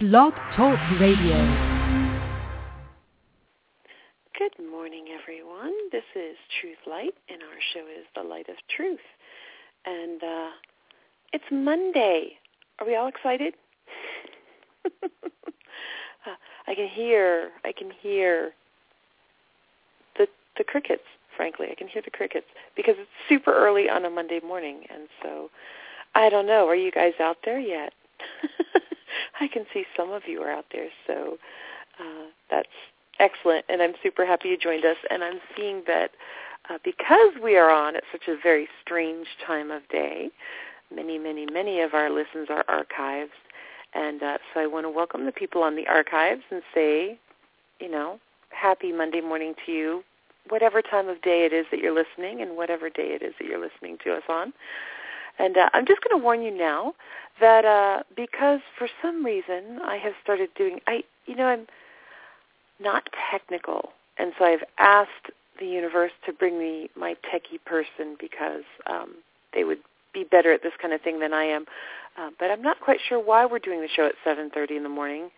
Blog Talk Radio. Good morning, everyone. This is Truth Light, and our show is The Light of Truth. And uh, it's Monday. Are we all excited? Uh, I can hear, I can hear the the crickets. Frankly, I can hear the crickets because it's super early on a Monday morning, and so I don't know. Are you guys out there yet? I can see some of you are out there, so uh, that's excellent, and I'm super happy you joined us. And I'm seeing that uh, because we are on at such a very strange time of day, many, many, many of our listens are archives, and uh, so I want to welcome the people on the archives and say, you know, happy Monday morning to you, whatever time of day it is that you're listening and whatever day it is that you're listening to us on. And uh, I'm just going to warn you now that uh, because for some reason I have started doing, I, you know, I'm not technical, and so I've asked the universe to bring me my techie person because um, they would be better at this kind of thing than I am. Uh, but I'm not quite sure why we're doing the show at 7.30 in the morning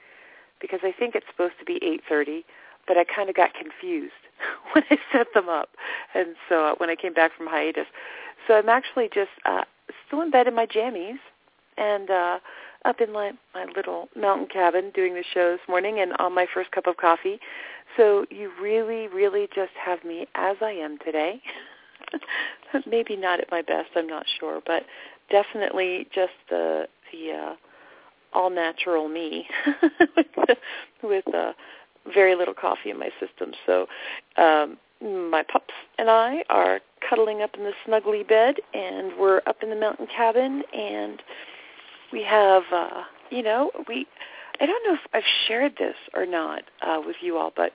because I think it's supposed to be 8.30, but I kind of got confused when I set them up. And so uh, when I came back from hiatus. So I'm actually just uh, still in bed in my jammies and uh, up in my, my little mountain cabin doing the show this morning and on my first cup of coffee. So you really, really just have me as I am today. Maybe not at my best, I'm not sure, but definitely just the the uh, all natural me with uh, very little coffee in my system. So um, my pups and I are cuddling up in the snuggly bed, and we're up in the mountain cabin, and we have uh, you know we I don't know if I've shared this or not uh, with you all, but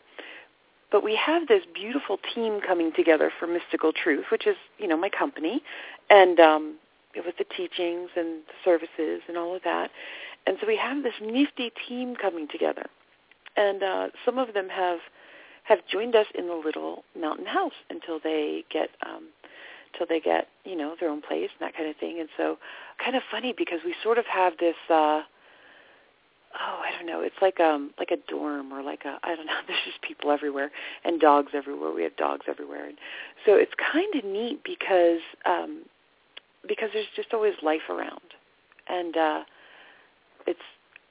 but we have this beautiful team coming together for Mystical Truth, which is you know my company, and um, with the teachings and the services and all of that. And so we have this nifty team coming together. And uh, some of them have have joined us in the little mountain house until they get um, until they get you know their own place and that kind of thing. And so kind of funny because we sort of have this. Uh, oh, I don't know. It's like um like a dorm or like a I don't know. There's just people everywhere and dogs everywhere. We have dogs everywhere, and so it's kind of neat because um because there's just always life around, and uh, it's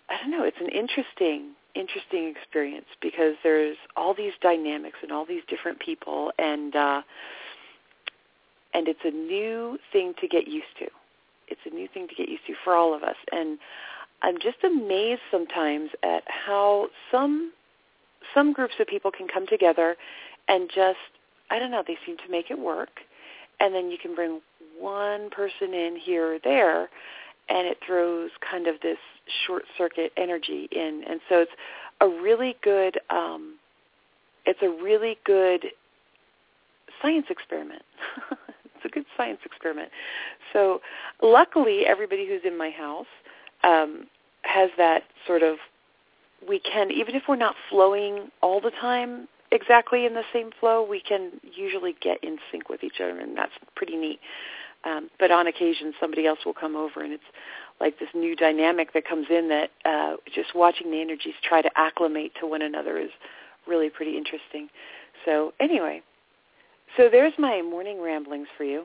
I don't know. It's an interesting interesting experience because there's all these dynamics and all these different people, and uh, and it's a new thing to get used to. It's a new thing to get used to for all of us, and I'm just amazed sometimes at how some some groups of people can come together and just I don't know. They seem to make it work, and then you can bring one person in here or there, and it throws kind of this short circuit energy in. And so it's a really good, um, it's a really good science experiment. it's a good science experiment. So luckily, everybody who's in my house um, has that sort of we can even if we're not flowing all the time exactly in the same flow, we can usually get in sync with each other, and that's pretty neat. Um, but on occasion, somebody else will come over, and it's like this new dynamic that comes in that uh, just watching the energies try to acclimate to one another is really pretty interesting. So anyway, so there's my morning ramblings for you.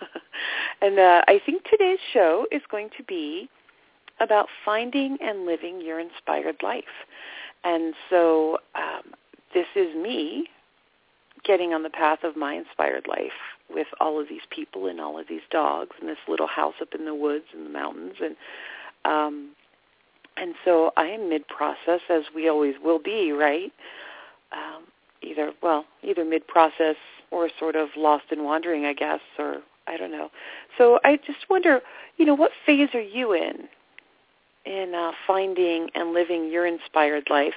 and uh, I think today's show is going to be about finding and living your inspired life. And so um, this is me getting on the path of my inspired life with all of these people and all of these dogs and this little house up in the woods and the mountains and um and so I am mid process as we always will be, right? Um either well, either mid process or sort of lost and wandering, I guess, or I don't know. So I just wonder, you know, what phase are you in in uh, finding and living your inspired life?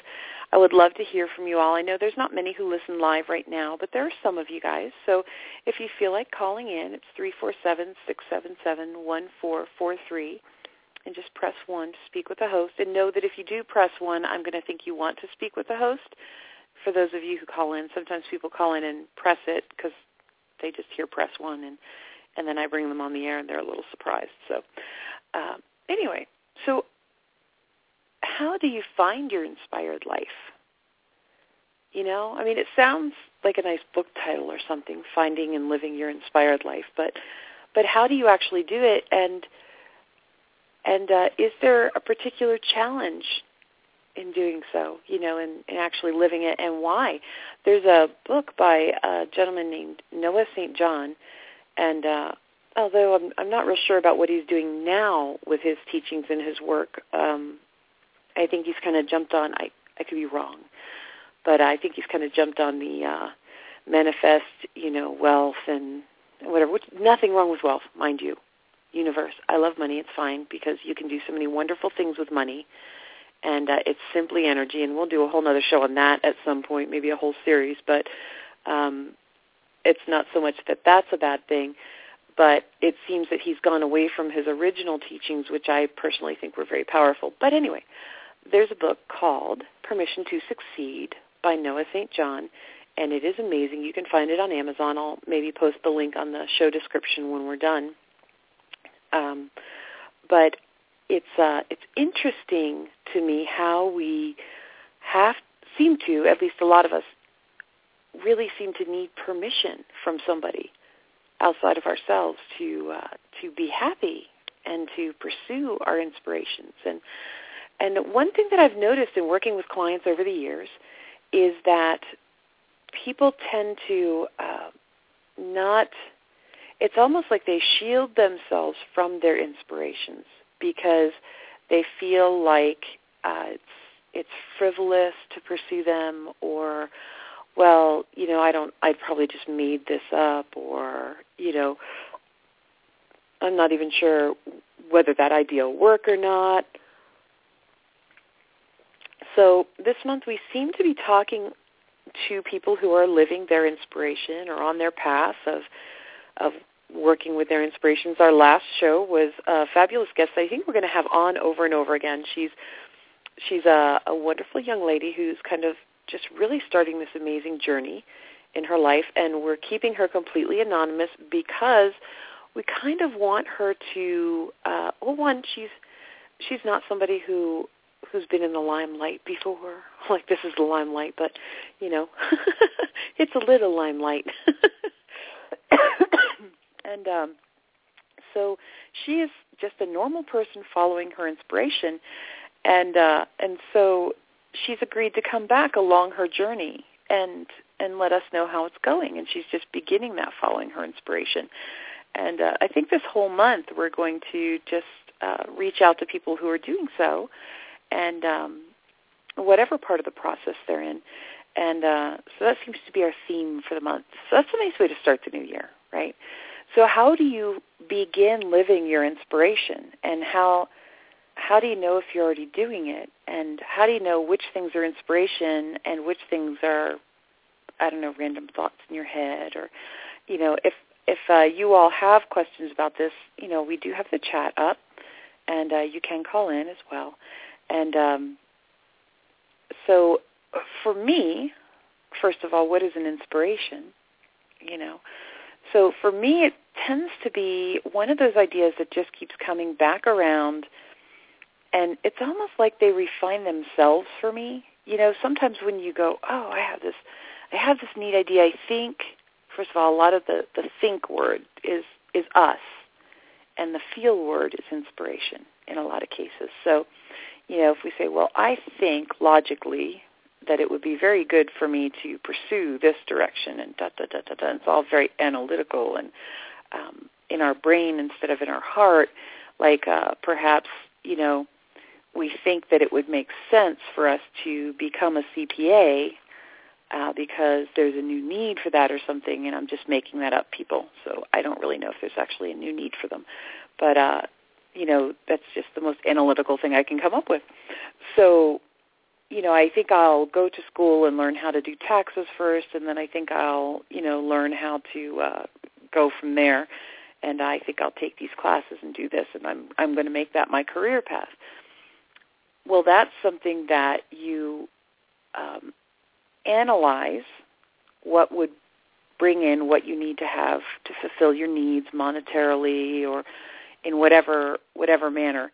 I would love to hear from you all. I know there's not many who listen live right now, but there are some of you guys. So if you feel like calling in, it's three four seven six seven seven one four four three, and just press 1 to speak with the host. And know that if you do press 1, I'm going to think you want to speak with the host. For those of you who call in, sometimes people call in and press it because they just hear press 1, and, and then I bring them on the air and they're a little surprised. So uh, anyway, so how do you find your inspired life? You know, I mean, it sounds like a nice book title or something, finding and living your inspired life, but but how do you actually do it and and uh, is there a particular challenge in doing so, you know, and, and actually living it and why? There's a book by a gentleman named Noah St. John and uh, although I'm, I'm not real sure about what he's doing now with his teachings and his work, um, I think he's kind of jumped on, I, I could be wrong, but I think he's kind of jumped on the uh, manifest, you know, wealth and whatever. Which, nothing wrong with wealth, mind you. Universe, I love money. It's fine because you can do so many wonderful things with money, and uh, it's simply energy. And we'll do a whole other show on that at some point, maybe a whole series. But um, it's not so much that that's a bad thing, but it seems that he's gone away from his original teachings, which I personally think were very powerful. But anyway, there's a book called Permission to Succeed by Noah St. John, and it is amazing. You can find it on Amazon. I'll maybe post the link on the show description when we're done. Um, but it's uh, it's interesting to me how we have seem to, at least a lot of us, really seem to need permission from somebody outside of ourselves to uh, to be happy and to pursue our inspirations. And and one thing that I've noticed in working with clients over the years is that people tend to uh, not. It's almost like they shield themselves from their inspirations because they feel like uh, it's it's frivolous to pursue them, or well, you know, I don't. I probably just made this up, or you know, I'm not even sure whether that idea will work or not. So this month we seem to be talking to people who are living their inspiration or on their path of of working with their inspirations. Our last show was a fabulous guest I think we're going to have on over and over again. She's she's a, a wonderful young lady who's kind of just really starting this amazing journey in her life, and we're keeping her completely anonymous because we kind of want her to. Uh, well, one, she's she's not somebody who who's been in the limelight before. Like this is the limelight, but you know, it's a little limelight. and um, so she is just a normal person following her inspiration, and uh, and so she's agreed to come back along her journey and and let us know how it's going. And she's just beginning that following her inspiration. And uh, I think this whole month we're going to just uh, reach out to people who are doing so and um, whatever part of the process they're in. And uh, so that seems to be our theme for the month. So that's a nice way to start the new year, right? So how do you begin living your inspiration, and how how do you know if you're already doing it, and how do you know which things are inspiration and which things are, I don't know, random thoughts in your head, or you know, if if uh, you all have questions about this, you know, we do have the chat up, and uh, you can call in as well. And um, so for me, first of all, what is an inspiration? You know, so for me, it tends to be one of those ideas that just keeps coming back around, and it's almost like they refine themselves for me. You know, sometimes when you go, oh, I have this, I have this neat idea. I think, first of all, a lot of the the think word is is us, and the feel word is inspiration in a lot of cases. So you know, if we say, well, I think logically that it would be very good for me to pursue this direction and da da da da da. It's all very analytical and um, in our brain instead of in our heart. Like uh, perhaps you know we think that it would make sense for us to become a CPA uh, because there's a new need for that or something, and I'm just making that up, people. So I don't really know if there's actually a new need for them, but uh, you know, that's just the most analytical thing I can come up with. So, you know, I think I'll go to school and learn how to do taxes first, and then I think I'll, you know, learn how to uh, go from there. And I think I'll take these classes and do this, and I'm I'm going to make that my career path. Well, that's something that you um, analyze what would bring in what you need to have to fulfill your needs monetarily or in whatever whatever manner.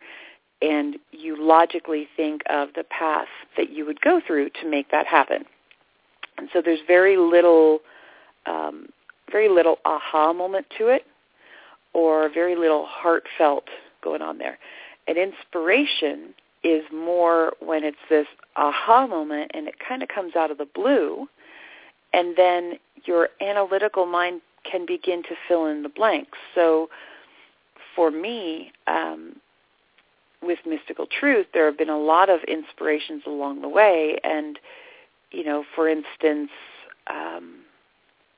and you logically think of the path that you would go through to make that happen. And so there's very little, um, very little aha moment to it, or very little heartfelt going on there. And inspiration is more when it's this aha moment and it kind of comes out of the blue, and then your analytical mind can begin to fill in the blanks. So for me, um, with mystical truth, there have been a lot of inspirations along the way, and you know, for instance, um,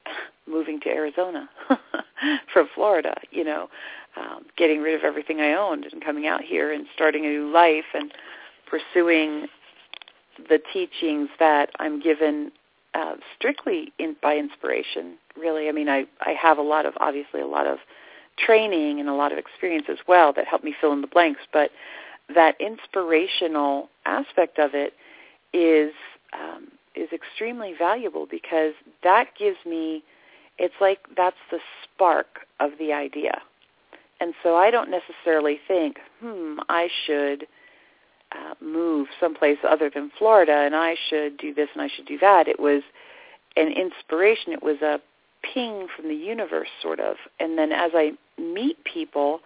moving to Arizona from Florida, you know, um, getting rid of everything I owned and coming out here and starting a new life and pursuing the teachings that I'm given uh, strictly in, by inspiration. Really, I mean, I I have a lot of obviously a lot of training and a lot of experience as well that helped me fill in the blanks, but that inspirational aspect of it is um, is extremely valuable because that gives me it's like that's the spark of the idea. And so I don't necessarily think, hmm, I should uh, move someplace other than Florida and I should do this and I should do that. It was an inspiration. It was a ping from the universe, sort of. And then as I meet people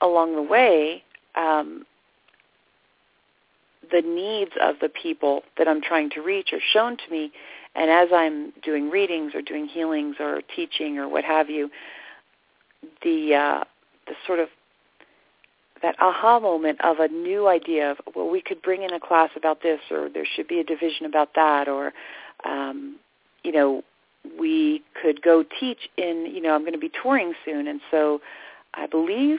along the way, um, the needs of the people that I'm trying to reach are shown to me. And as I'm doing readings or doing healings or teaching or what have you, the uh, the sort of that aha moment of a new idea of well we could bring in a class about this or there should be a division about that or um, you know we could go teach in you know I'm going to be touring soon and so I believe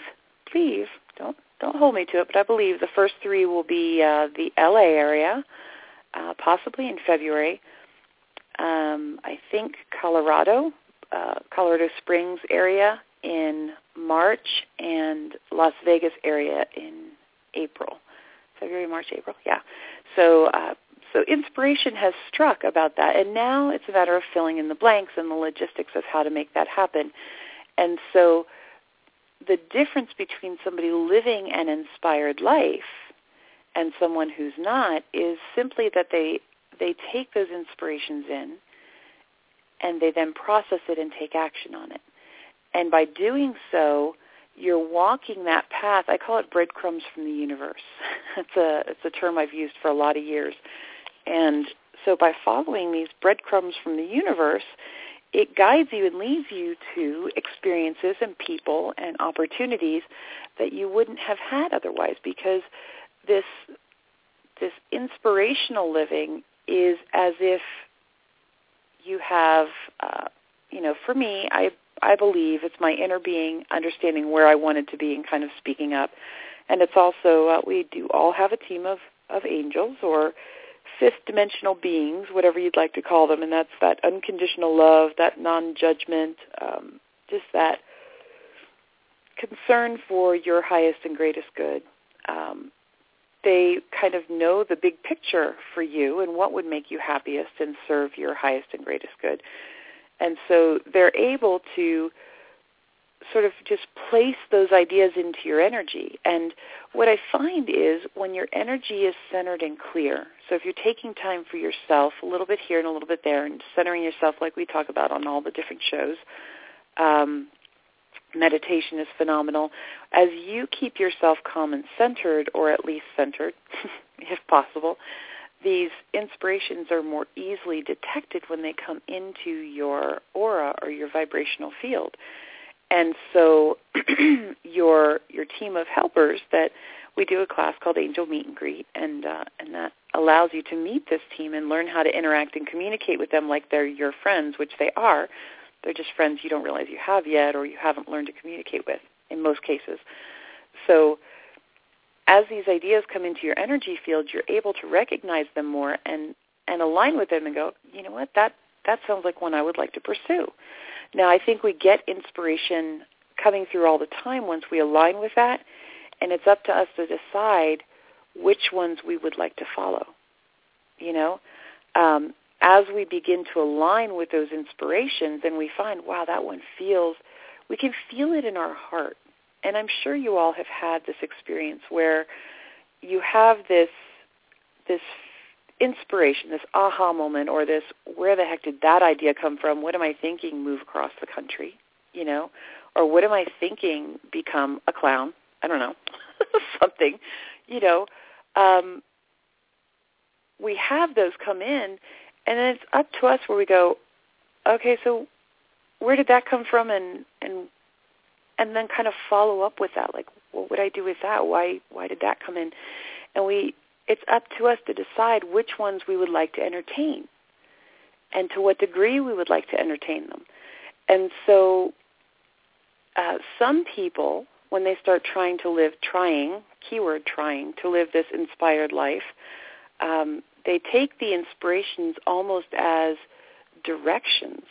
believe don't don't hold me to it but I believe the first three will be uh, the LA area uh, possibly in February um, I think Colorado uh, Colorado Springs area in March and Las Vegas area in April. February, March, April. Yeah. So uh, so inspiration has struck about that, and now it's a matter of filling in the blanks and the logistics of how to make that happen. And so the difference between somebody living an inspired life and someone who's not is simply that they they take those inspirations in and they then process it and take action on it. And by doing so, you're walking that path. I call it breadcrumbs from the universe. it's a it's a term I've used for a lot of years. And so by following these breadcrumbs from the universe, it guides you and leads you to experiences and people and opportunities that you wouldn't have had otherwise because this this inspirational living is as if you have uh, you know for me I I believe it's my inner being understanding where I wanted to be and kind of speaking up. And it's also, uh, we do all have a team of, of angels or fifth dimensional beings, whatever you'd like to call them, and that's that unconditional love, that non-judgment, um, just that concern for your highest and greatest good. Um, they kind of know the big picture for you and what would make you happiest and serve your highest and greatest good. And so they're able to sort of just place those ideas into your energy. And what I find is when your energy is centered and clear, so if you're taking time for yourself, a little bit here and a little bit there, and centering yourself like we talk about on all the different shows, um, meditation is phenomenal. As you keep yourself calm and centered, or at least centered, if possible, these inspirations are more easily detected when they come into your aura or your vibrational field. And so your your team of helpers that we do a class called Angel Meet and Greet, and uh, and that allows you to meet this team and learn how to interact and communicate with them like they're your friends, which they are. They're just friends you don't realize you have yet, or you haven't learned to communicate with in most cases. So as these ideas come into your energy field, you're able to recognize them more and and align with them and go, you know what, that that sounds like one I would like to pursue. Now, I think we get inspiration coming through all the time once we align with that, and it's up to us to decide which ones we would like to follow. You know, um, as we begin to align with those inspirations, and we find, wow, that one feels, we can feel it in our heart and I'm sure you all have had this experience where you have this this inspiration, this aha moment, or this where the heck did that idea come from? What am I thinking? Move across the country, you know, or what am I thinking? Become a clown? I don't know, something, you know. Um, we have those come in, and then it's up to us where we go, okay, so where did that come from, and and and then kind of follow up with that, like what would I do with that? Why why did that come in? And we it's up to us to decide which ones we would like to entertain and to what degree we would like to entertain them. And so uh, some people, when they start trying to live, trying, keyword trying, to live this inspired life, um, they take the inspirations almost as directions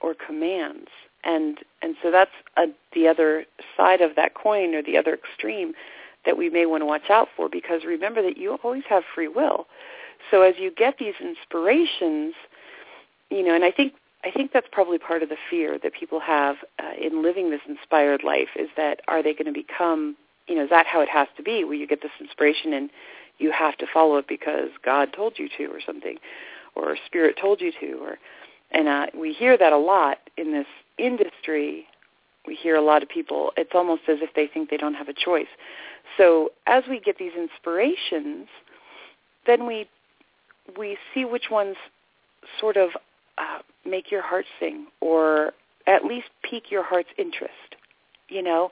or commands. And, and so that's a, the other side of that coin or the other extreme that we may want to watch out for because remember that you always have free will. So as you get these inspirations, you know, and I think I think that's probably part of the fear that people have uh, in living this inspired life is that are they going to become, you know, is that how it has to be where you get this inspiration and you have to follow it because God told you to or something or spirit told you to or and uh, we hear that a lot in this industry. We hear a lot of people, it's almost as if they think they don't have a choice. So as we get these inspirations, then we we see which ones sort of uh, make your heart sing, or at least pique your heart's interest. You know,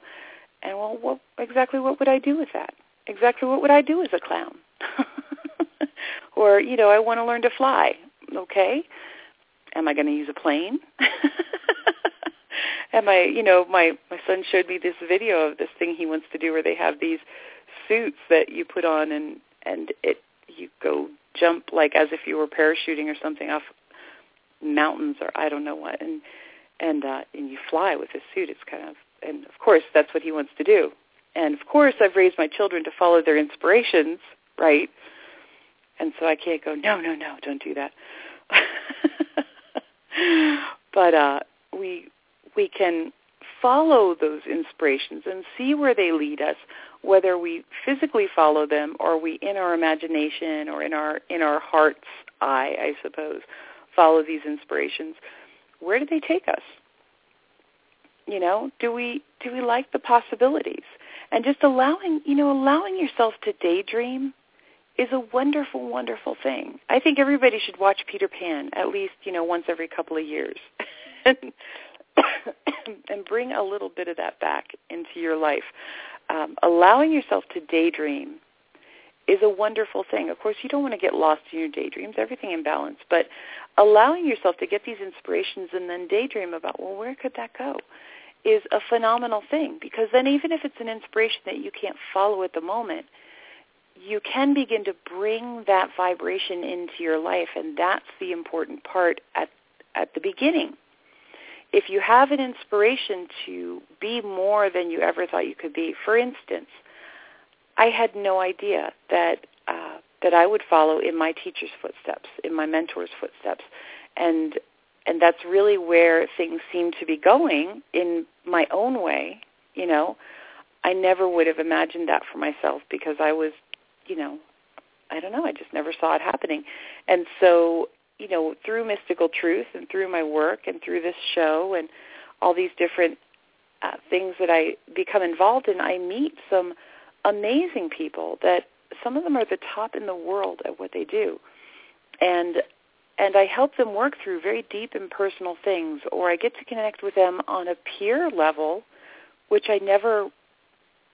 and well, what exactly what would I do with that? Exactly what would I do as a clown? or you know, I want to learn to fly. Okay, am I going to use a plane? and my you know my my son showed me this video of this thing he wants to do where they have these suits that you put on and and it you go jump like as if you were parachuting or something off mountains or I don't know what. And and uh and you fly with this suit. It's kind of and of course that's what he wants to do. And of course I've raised my children to follow their inspirations right? And so I can't go no no no don't do that. But uh we we can follow those inspirations and see where they lead us, whether we physically follow them or we in our imagination or in our in our heart's eye, I suppose, follow these inspirations. Where do they take us? You know, do we do we like the possibilities? And just allowing, you know, allowing yourself to daydream is a wonderful, wonderful thing. I think everybody should watch Peter Pan at least, you know, once every couple of years. and bring a little bit of that back into your life. Um, allowing yourself to daydream is a wonderful thing. Of course, you don't want to get lost in your daydreams, everything in balance, but allowing yourself to get these inspirations and then daydream about, well, where could that go? is a phenomenal thing because then even if it's an inspiration that you can't follow at the moment, you can begin to bring that vibration into your life and that's the important part at at the beginning if you have an inspiration to be more than you ever thought you could be, for instance, I had no idea that uh, that I would follow in my teacher's footsteps, in my mentor's footsteps, and and that's really where things seem to be going in my own way. You know, I never would have imagined that for myself because I was, you know, I don't know, I just never saw it happening, and so you know, through mystical truth and through my work and through this show and all these different uh, things that I become involved in, I meet some amazing people that some of them are the top in the world at what they do. And and I help them work through very deep and personal things or I get to connect with them on a peer level which I never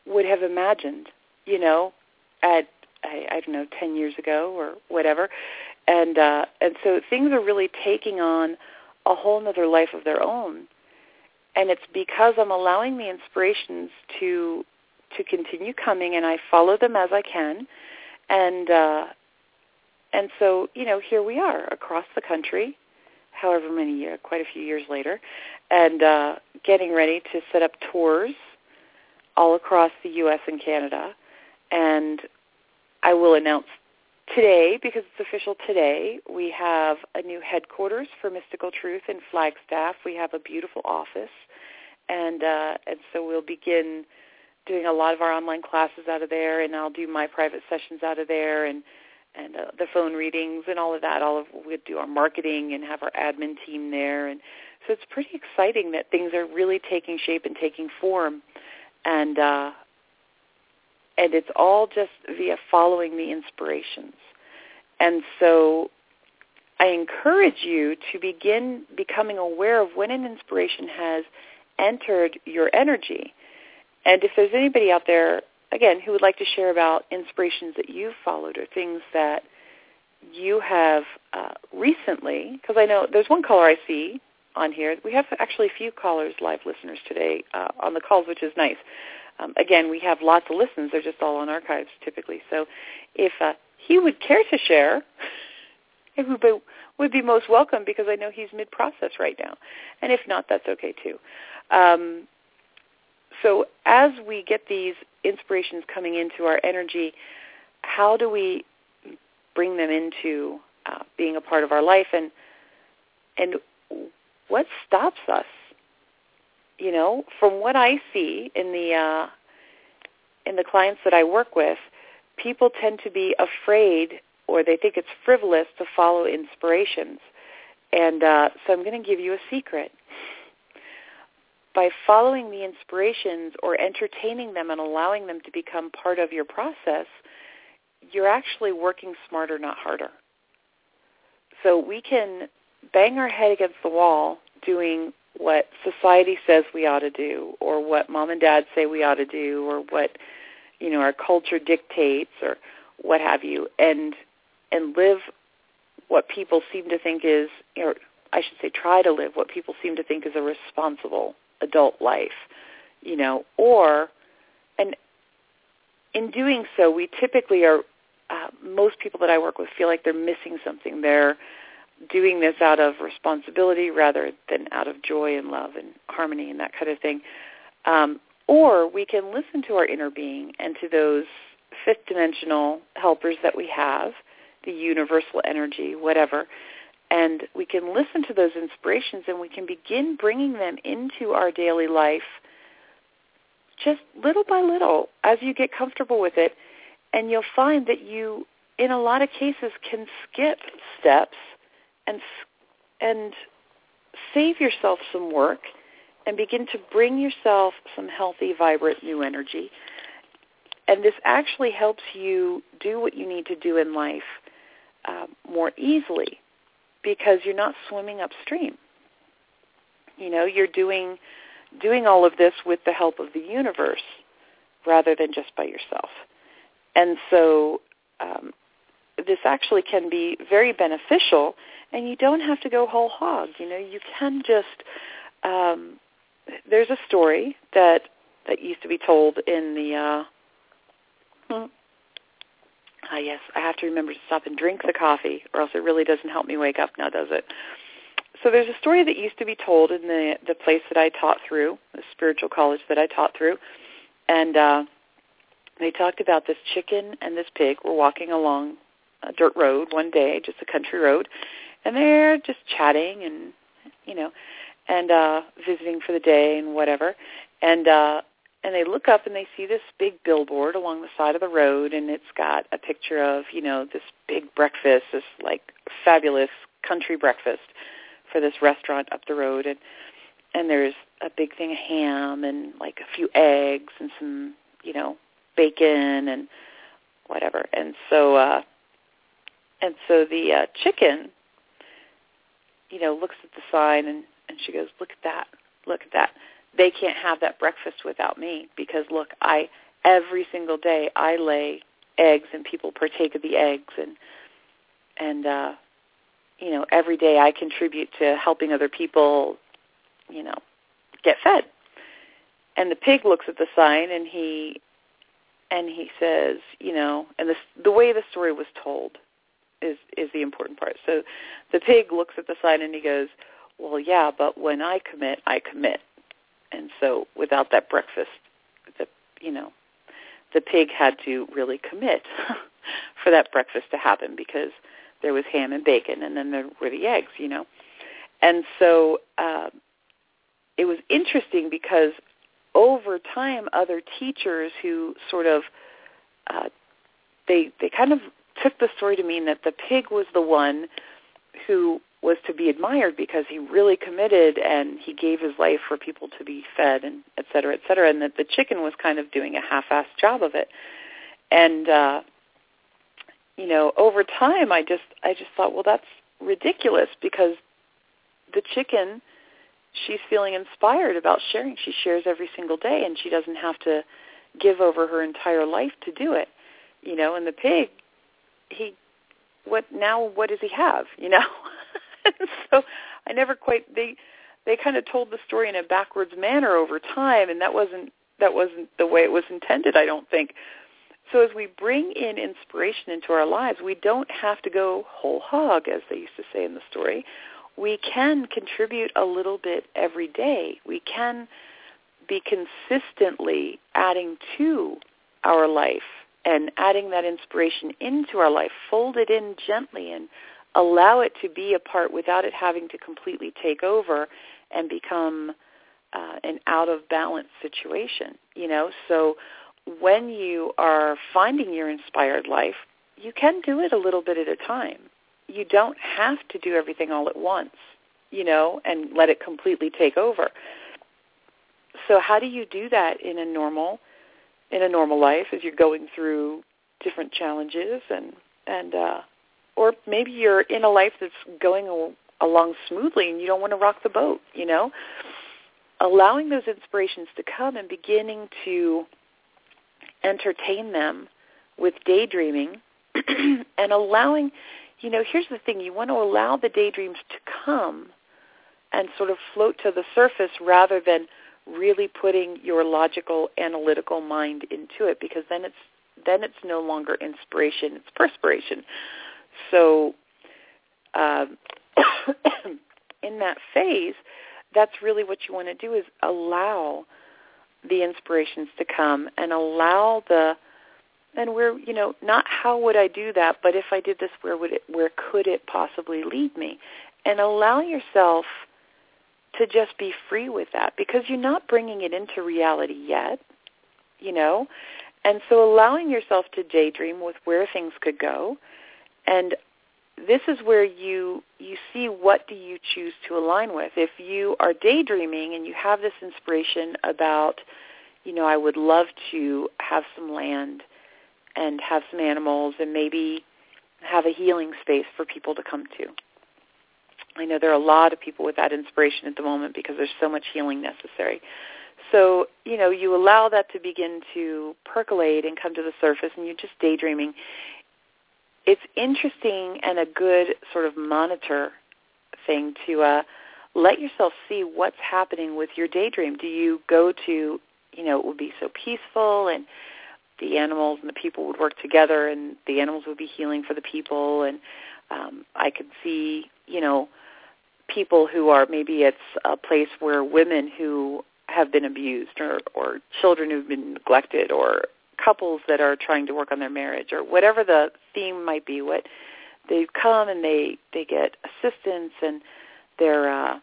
would have imagined, you know, at I, I don't know, 10 years ago or whatever and uh, and so things are really taking on a whole other life of their own, and it's because I'm allowing the inspirations to to continue coming, and I follow them as I can, and uh, and so you know here we are across the country, however many years, quite a few years later, and uh, getting ready to set up tours all across the U.S. and Canada, and I will announce Today, because it's official today, we have a new headquarters for Mystical Truth in Flagstaff. We have a beautiful office, and uh, and so we'll begin doing a lot of our online classes out of there, and I'll do my private sessions out of there, and and uh, the phone readings and all of that. All of we do our marketing and have our admin team there, and so it's pretty exciting that things are really taking shape and taking form, and uh, and it's all just via following the inspirations. And so I encourage you to begin becoming aware of when an inspiration has entered your energy. And if there's anybody out there, again, who would like to share about inspirations that you've followed or things that you have uh, recently, because I know there's one caller I see on here. We have actually a few callers, live listeners today uh, on the calls, which is nice. Um, again, we have lots of listens. They're just all on archives typically. So if uh, he would care to share, it would be, would be most welcome because I know he's mid-process right now. And if not, that's okay too. Um, so as we get these inspirations coming into our energy, how do we bring them into uh, being a part of our life and and what stops us you know from what i see in the uh in the clients that i work with people tend to be afraid or they think it's frivolous to follow inspirations and uh so i'm going to give you a secret by following the inspirations or entertaining them and allowing them to become part of your process, you're actually working smarter, not harder. So we can bang our head against the wall doing what society says we ought to do or what mom and dad say we ought to do or what you know our culture dictates or what have you and and live what people seem to think is or I should say try to live what people seem to think is a responsible adult life, you know, or, and in doing so, we typically are, uh, most people that I work with feel like they're missing something. They're doing this out of responsibility rather than out of joy and love and harmony and that kind of thing. Um, or we can listen to our inner being and to those fifth dimensional helpers that we have, the universal energy, whatever, and we can listen to those inspirations and we can begin bringing them into our daily life just little by little as you get comfortable with it. And you'll find that you, in a lot of cases, can skip steps and, and save yourself some work and begin to bring yourself some healthy, vibrant new energy. And this actually helps you do what you need to do in life uh, more easily because you're not swimming upstream. You know, you're doing doing all of this with the help of the universe rather than just by yourself. And so um, this actually can be very beneficial, and you don't have to go whole hog. You know, you can just. Um, there's a story that that used to be told in the uh, hmm, Ah, yes, I have to remember to stop and drink the coffee, or else it really doesn't help me wake up now, does it? So there's a story that used to be told in the the place that I taught through, the spiritual college that I taught through, and uh, they talked about this chicken and this pig were walking along a dirt road one day, just a country road, and they're just chatting and you know, and uh visiting for the day and whatever. And uh and they look up and they see this big billboard along the side of the road and it's got a picture of you know this big breakfast this like fabulous country breakfast for this restaurant up the road and and there's a big thing of ham and like a few eggs and some you know bacon and whatever and so uh and so the uh chicken you know looks at the sign and and she goes look at that look at that they can't have that breakfast without me because look, I every single day I lay eggs and people partake of the eggs and and uh you know, every day I contribute to helping other people, you know, get fed. And the pig looks at the sign and he and he says, you know, and the the way the story was told is is the important part. So the pig looks at the sign and he goes, "Well, yeah, but when I commit, I commit." and so without that breakfast, the you know, the pig had to really commit for that breakfast to happen because there was ham and bacon, and then there were the eggs, you know, and so uh, it was interesting because over time, other teachers who sort of uh, they they kind of took the story to mean that the pig was the one who was to be admired because he really committed and he gave his life for people to be fed and et cetera, et cetera, and that the chicken was kind of doing a half-assed job of it. And uh, you know, over time, I just I just thought, well, that's ridiculous because the chicken, she's feeling inspired about sharing. She shares every single day, and she doesn't have to give over her entire life to do it. You know, and the pig, he, what now? What does he have? You know. so I never quite they they kind of told the story in a backwards manner over time, and that wasn't that wasn't the way it was intended. I don't think. So as we bring in inspiration into our lives, we don't have to go whole hog, as they used to say in the story. We can contribute a little bit every day. We can be consistently adding to our life and adding that inspiration into our life, fold it in gently and allow it to be a part without it having to completely take over and become uh, an out of balance situation. You know, so when you are finding your inspired life, you can do it a little bit at a time. You don't have to do everything all at once, you know, and let it completely take over. So how do you do that in a normal in a normal life as you're going through different challenges and and uh or maybe you're in a life that's going along smoothly and you don't want to rock the boat, you know? Allowing those inspirations to come and beginning to entertain them with daydreaming and allowing, you know, here's the thing, you want to allow the daydreams to come and sort of float to the surface rather than really putting your logical analytical mind into it because then it's then it's no longer inspiration, it's perspiration. So um, in that phase, that's really what you want to do is allow the inspirations to come and allow the and where you know not how would I do that, but if I did this, where would it where could it possibly lead me? And allow yourself to just be free with that because you're not bringing it into reality yet, you know. And so allowing yourself to daydream with where things could go and this is where you you see what do you choose to align with. If you are daydreaming and you have this inspiration about, you know, I would love to have some land and have some animals and maybe have a healing space for people to come to. I know there are a lot of people with that inspiration at the moment because there's so much healing necessary. So, you know, you allow that to begin to percolate and come to the surface and you're just daydreaming it's interesting and a good sort of monitor thing to uh, let yourself see what's happening with your daydream. Do you go to, you know, it would be so peaceful and the animals and the people would work together and the animals would be healing for the people and um, I could see, you know, people who are maybe it's a place where women who have been abused or, or children who've been neglected or couples that are trying to work on their marriage or whatever the theme might be what they come and they they get assistance and they're uh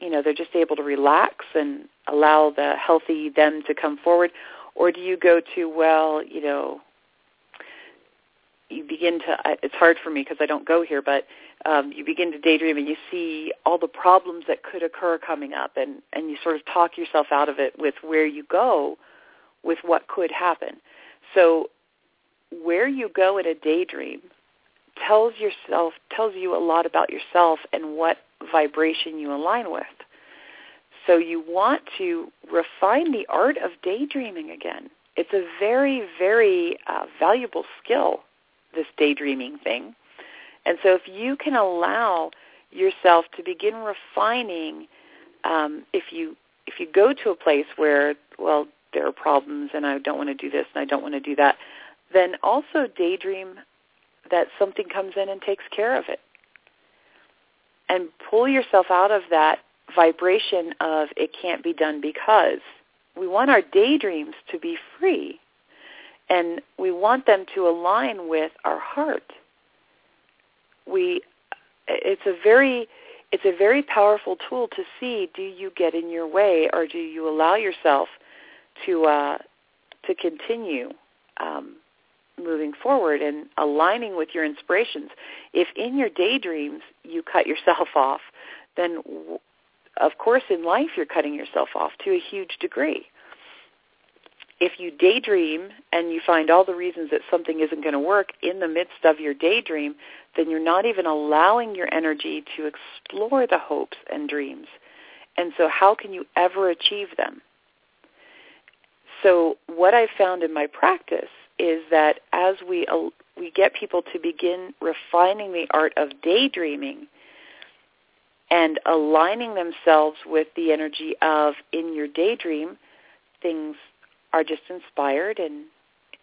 you know they're just able to relax and allow the healthy them to come forward. Or do you go to well you know you begin to it's hard for me because I don't go here but um you begin to daydream and you see all the problems that could occur coming up and and you sort of talk yourself out of it with where you go with what could happen. So where you go in a daydream tells yourself tells you a lot about yourself and what vibration you align with. So you want to refine the art of daydreaming again. It's a very, very uh, valuable skill, this daydreaming thing. And so if you can allow yourself to begin refining, um, if you if you go to a place where, well, there are problems and I don't want to do this and I don't want to do that, then also daydream that something comes in and takes care of it. And pull yourself out of that vibration of it can't be done because we want our daydreams to be free and we want them to align with our heart. We it's a very it's a very powerful tool to see do you get in your way or do you allow yourself – to uh, to continue um, moving forward and aligning with your inspirations. If in your daydreams you cut yourself off, then w- of course in life you're cutting yourself off to a huge degree. If you daydream and you find all the reasons that something isn't going to work in the midst of your daydream, then you're not even allowing your energy to explore the hopes and dreams. And so how can you ever achieve them? So what I've found in my practice is that as we we get people to begin refining the art of daydreaming and aligning themselves with the energy of in your daydream, things are just inspired and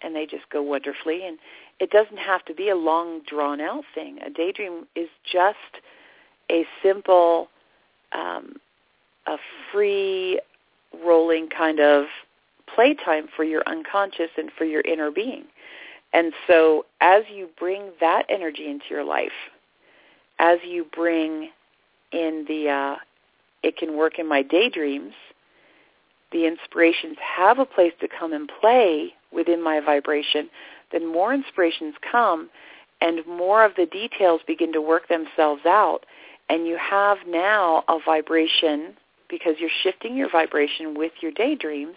and they just go wonderfully and it doesn't have to be a long drawn out thing. A daydream is just a simple um, a free rolling kind of playtime for your unconscious and for your inner being. And so as you bring that energy into your life, as you bring in the uh, it can work in my daydreams, the inspirations have a place to come and play within my vibration, then more inspirations come and more of the details begin to work themselves out. And you have now a vibration because you're shifting your vibration with your daydreams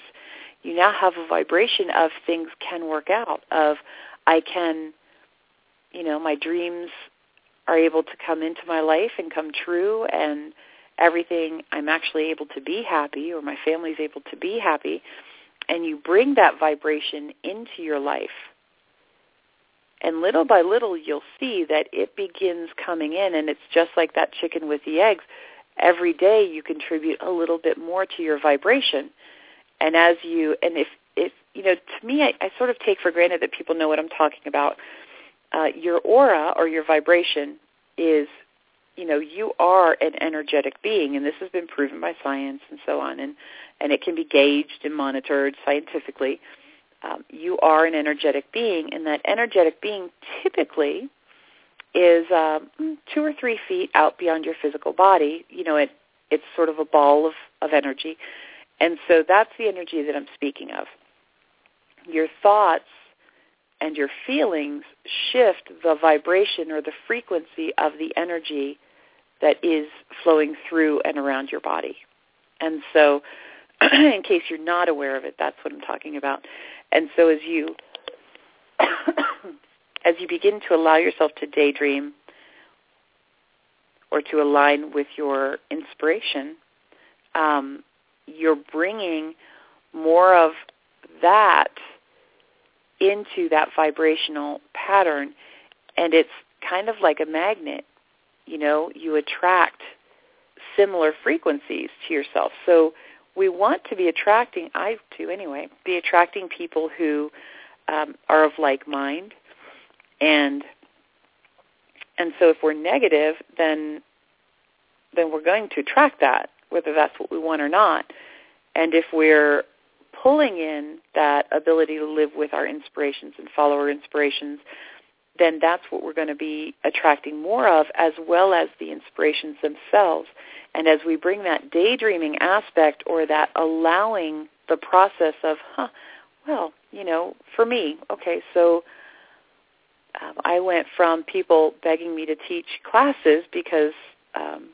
you now have a vibration of things can work out, of I can, you know, my dreams are able to come into my life and come true and everything I'm actually able to be happy or my family's able to be happy and you bring that vibration into your life. And little by little you'll see that it begins coming in and it's just like that chicken with the eggs. Every day you contribute a little bit more to your vibration and as you and if if you know to me I, I sort of take for granted that people know what I'm talking about. Uh, your aura or your vibration is you know you are an energetic being and this has been proven by science and so on and and it can be gauged and monitored scientifically. Um, you are an energetic being and that energetic being typically is um, two or three feet out beyond your physical body. You know it it's sort of a ball of of energy. And so that's the energy that I'm speaking of. Your thoughts and your feelings shift the vibration or the frequency of the energy that is flowing through and around your body. And so in case you're not aware of it, that's what I'm talking about. And so as you as you begin to allow yourself to daydream or to align with your inspiration, um, you're bringing more of that into that vibrational pattern and it's kind of like a magnet you know you attract similar frequencies to yourself so we want to be attracting i do anyway be attracting people who um, are of like mind and and so if we're negative then then we're going to attract that whether that's what we want or not. And if we're pulling in that ability to live with our inspirations and follow our inspirations, then that's what we're going to be attracting more of as well as the inspirations themselves. And as we bring that daydreaming aspect or that allowing the process of, huh, well, you know, for me, okay, so um, I went from people begging me to teach classes because um,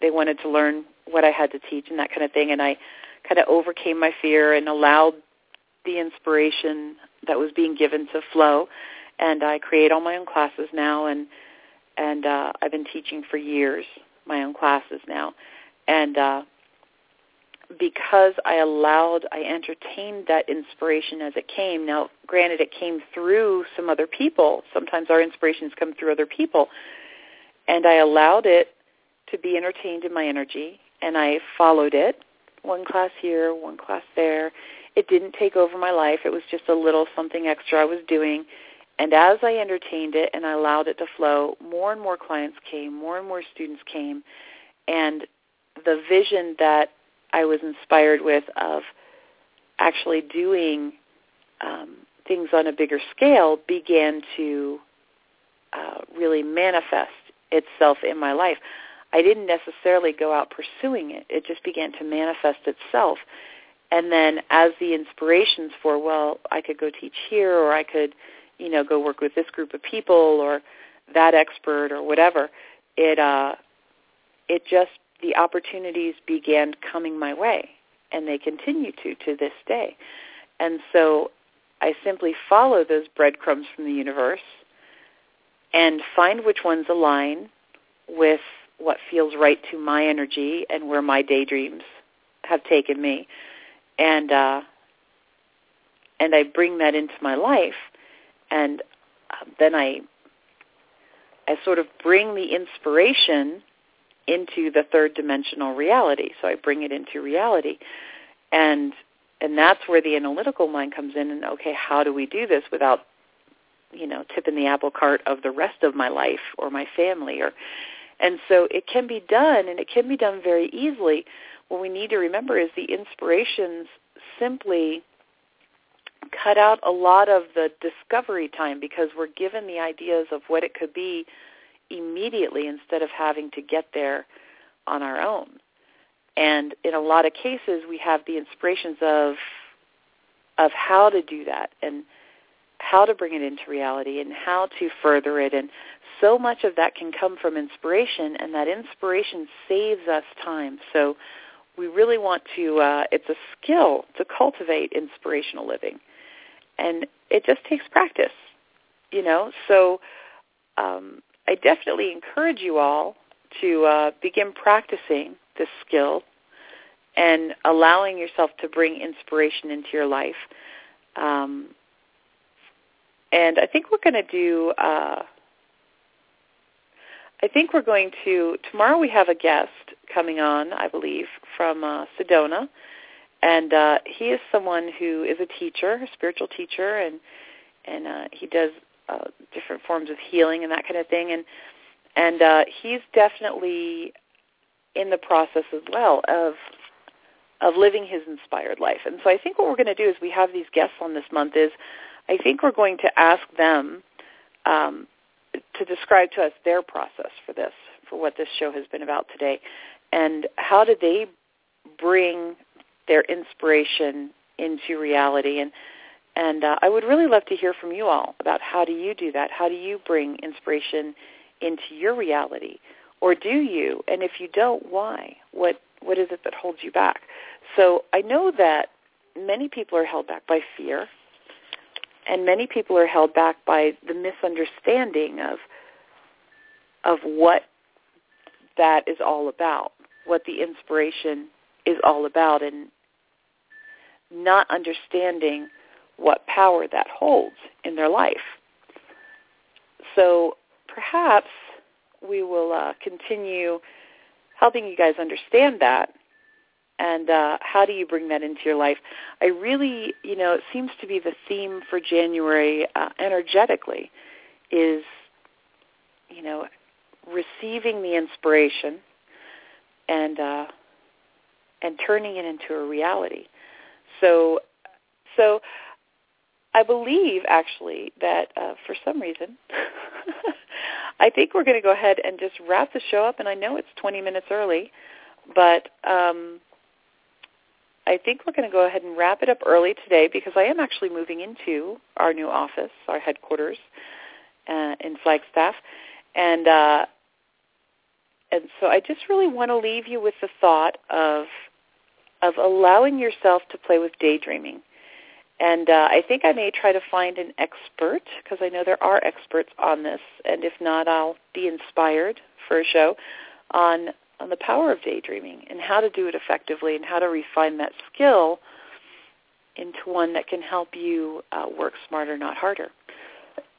they wanted to learn what I had to teach and that kind of thing. And I kind of overcame my fear and allowed the inspiration that was being given to flow. And I create all my own classes now, and and uh, I've been teaching for years my own classes now. And uh, because I allowed, I entertained that inspiration as it came. Now, granted, it came through some other people. Sometimes our inspirations come through other people. And I allowed it to be entertained in my energy and I followed it. One class here, one class there. It didn't take over my life. It was just a little something extra I was doing. And as I entertained it and I allowed it to flow, more and more clients came, more and more students came. And the vision that I was inspired with of actually doing um, things on a bigger scale began to uh, really manifest itself in my life. I didn't necessarily go out pursuing it. It just began to manifest itself. and then as the inspirations for well i could go teach here or i could you know go work with this group of people or that expert or whatever it uh it just the opportunities began coming my way and they continue to to this day. And so i simply follow those breadcrumbs from the universe and find which ones align with what feels right to my energy and where my daydreams have taken me. And uh, and I bring that into my life, and uh, then I I sort of bring the inspiration into the third dimensional reality. So I bring it into reality, and and that's where the analytical mind comes in. And okay, how do we do this without you know tipping the apple cart of the rest of my life or my family or and so it can be done and it can be done very easily what we need to remember is the inspirations simply cut out a lot of the discovery time because we're given the ideas of what it could be immediately instead of having to get there on our own. And in a lot of cases, we have the inspirations of of how to do that and how to bring it into reality and how to further it. And so much of that can come from inspiration, and that inspiration saves us time. So we really want to, uh, it's a skill to cultivate inspirational living. And it just takes practice, you know. So um, I definitely encourage you all to uh, begin practicing this skill and allowing yourself to bring inspiration into your life. Um, and I think we're going to do. Uh, I think we're going to tomorrow. We have a guest coming on, I believe, from uh, Sedona, and uh, he is someone who is a teacher, a spiritual teacher, and and uh, he does uh, different forms of healing and that kind of thing, and and uh, he's definitely in the process as well of of living his inspired life. And so I think what we're going to do is we have these guests on this month is I think we're going to ask them um, to describe to us their process for this, for what this show has been about today, and how do they bring their inspiration into reality and and uh, I would really love to hear from you all about how do you do that? How do you bring inspiration into your reality? Or do you? And if you don't, why? What what is it that holds you back? So I know that many people are held back by fear and many people are held back by the misunderstanding of of what that is all about, what the inspiration is all about, and not understanding what power that holds in their life. So perhaps we will uh, continue helping you guys understand that and uh, how do you bring that into your life? I really, you know, it seems to be the theme for January uh, energetically is, you know, receiving the inspiration and uh, and turning it into a reality. So, so I believe actually that uh, for some reason, I think we're going to go ahead and just wrap the show up. And I know it's 20 minutes early, but um, I think we're going to go ahead and wrap it up early today because I am actually moving into our new office, our headquarters uh, in Flagstaff, and uh, and so I just really want to leave you with the thought of of allowing yourself to play with daydreaming. And uh, I think I may try to find an expert because I know there are experts on this, and if not, I'll be inspired for a show on on the power of daydreaming and how to do it effectively and how to refine that skill into one that can help you uh, work smarter, not harder.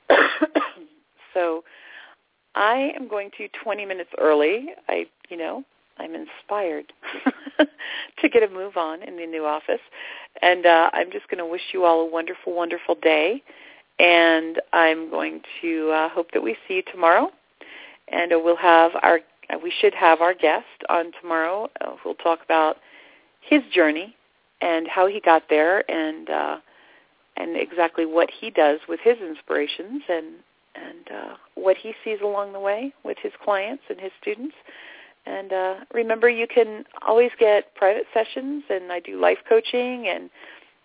so I am going to 20 minutes early. I, you know, I'm inspired to get a move on in the new office. And uh, I'm just going to wish you all a wonderful, wonderful day. And I'm going to uh, hope that we see you tomorrow. And uh, we'll have our uh, we should have our guest on tomorrow uh, who'll talk about his journey and how he got there and uh, and exactly what he does with his inspirations and and uh, what he sees along the way with his clients and his students. And uh, remember, you can always get private sessions, and I do life coaching. And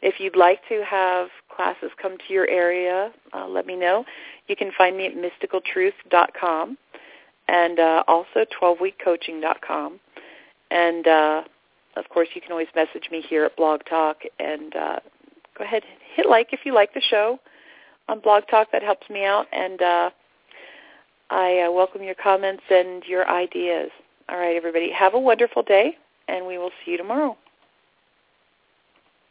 if you'd like to have classes come to your area, uh, let me know. You can find me at mysticaltruth.com and uh, also 12weekcoaching.com. And uh, of course, you can always message me here at Blog Talk and uh, go ahead hit like if you like the show on Blog Talk. That helps me out, and uh, I uh, welcome your comments and your ideas. All right, everybody, have a wonderful day, and we will see you tomorrow.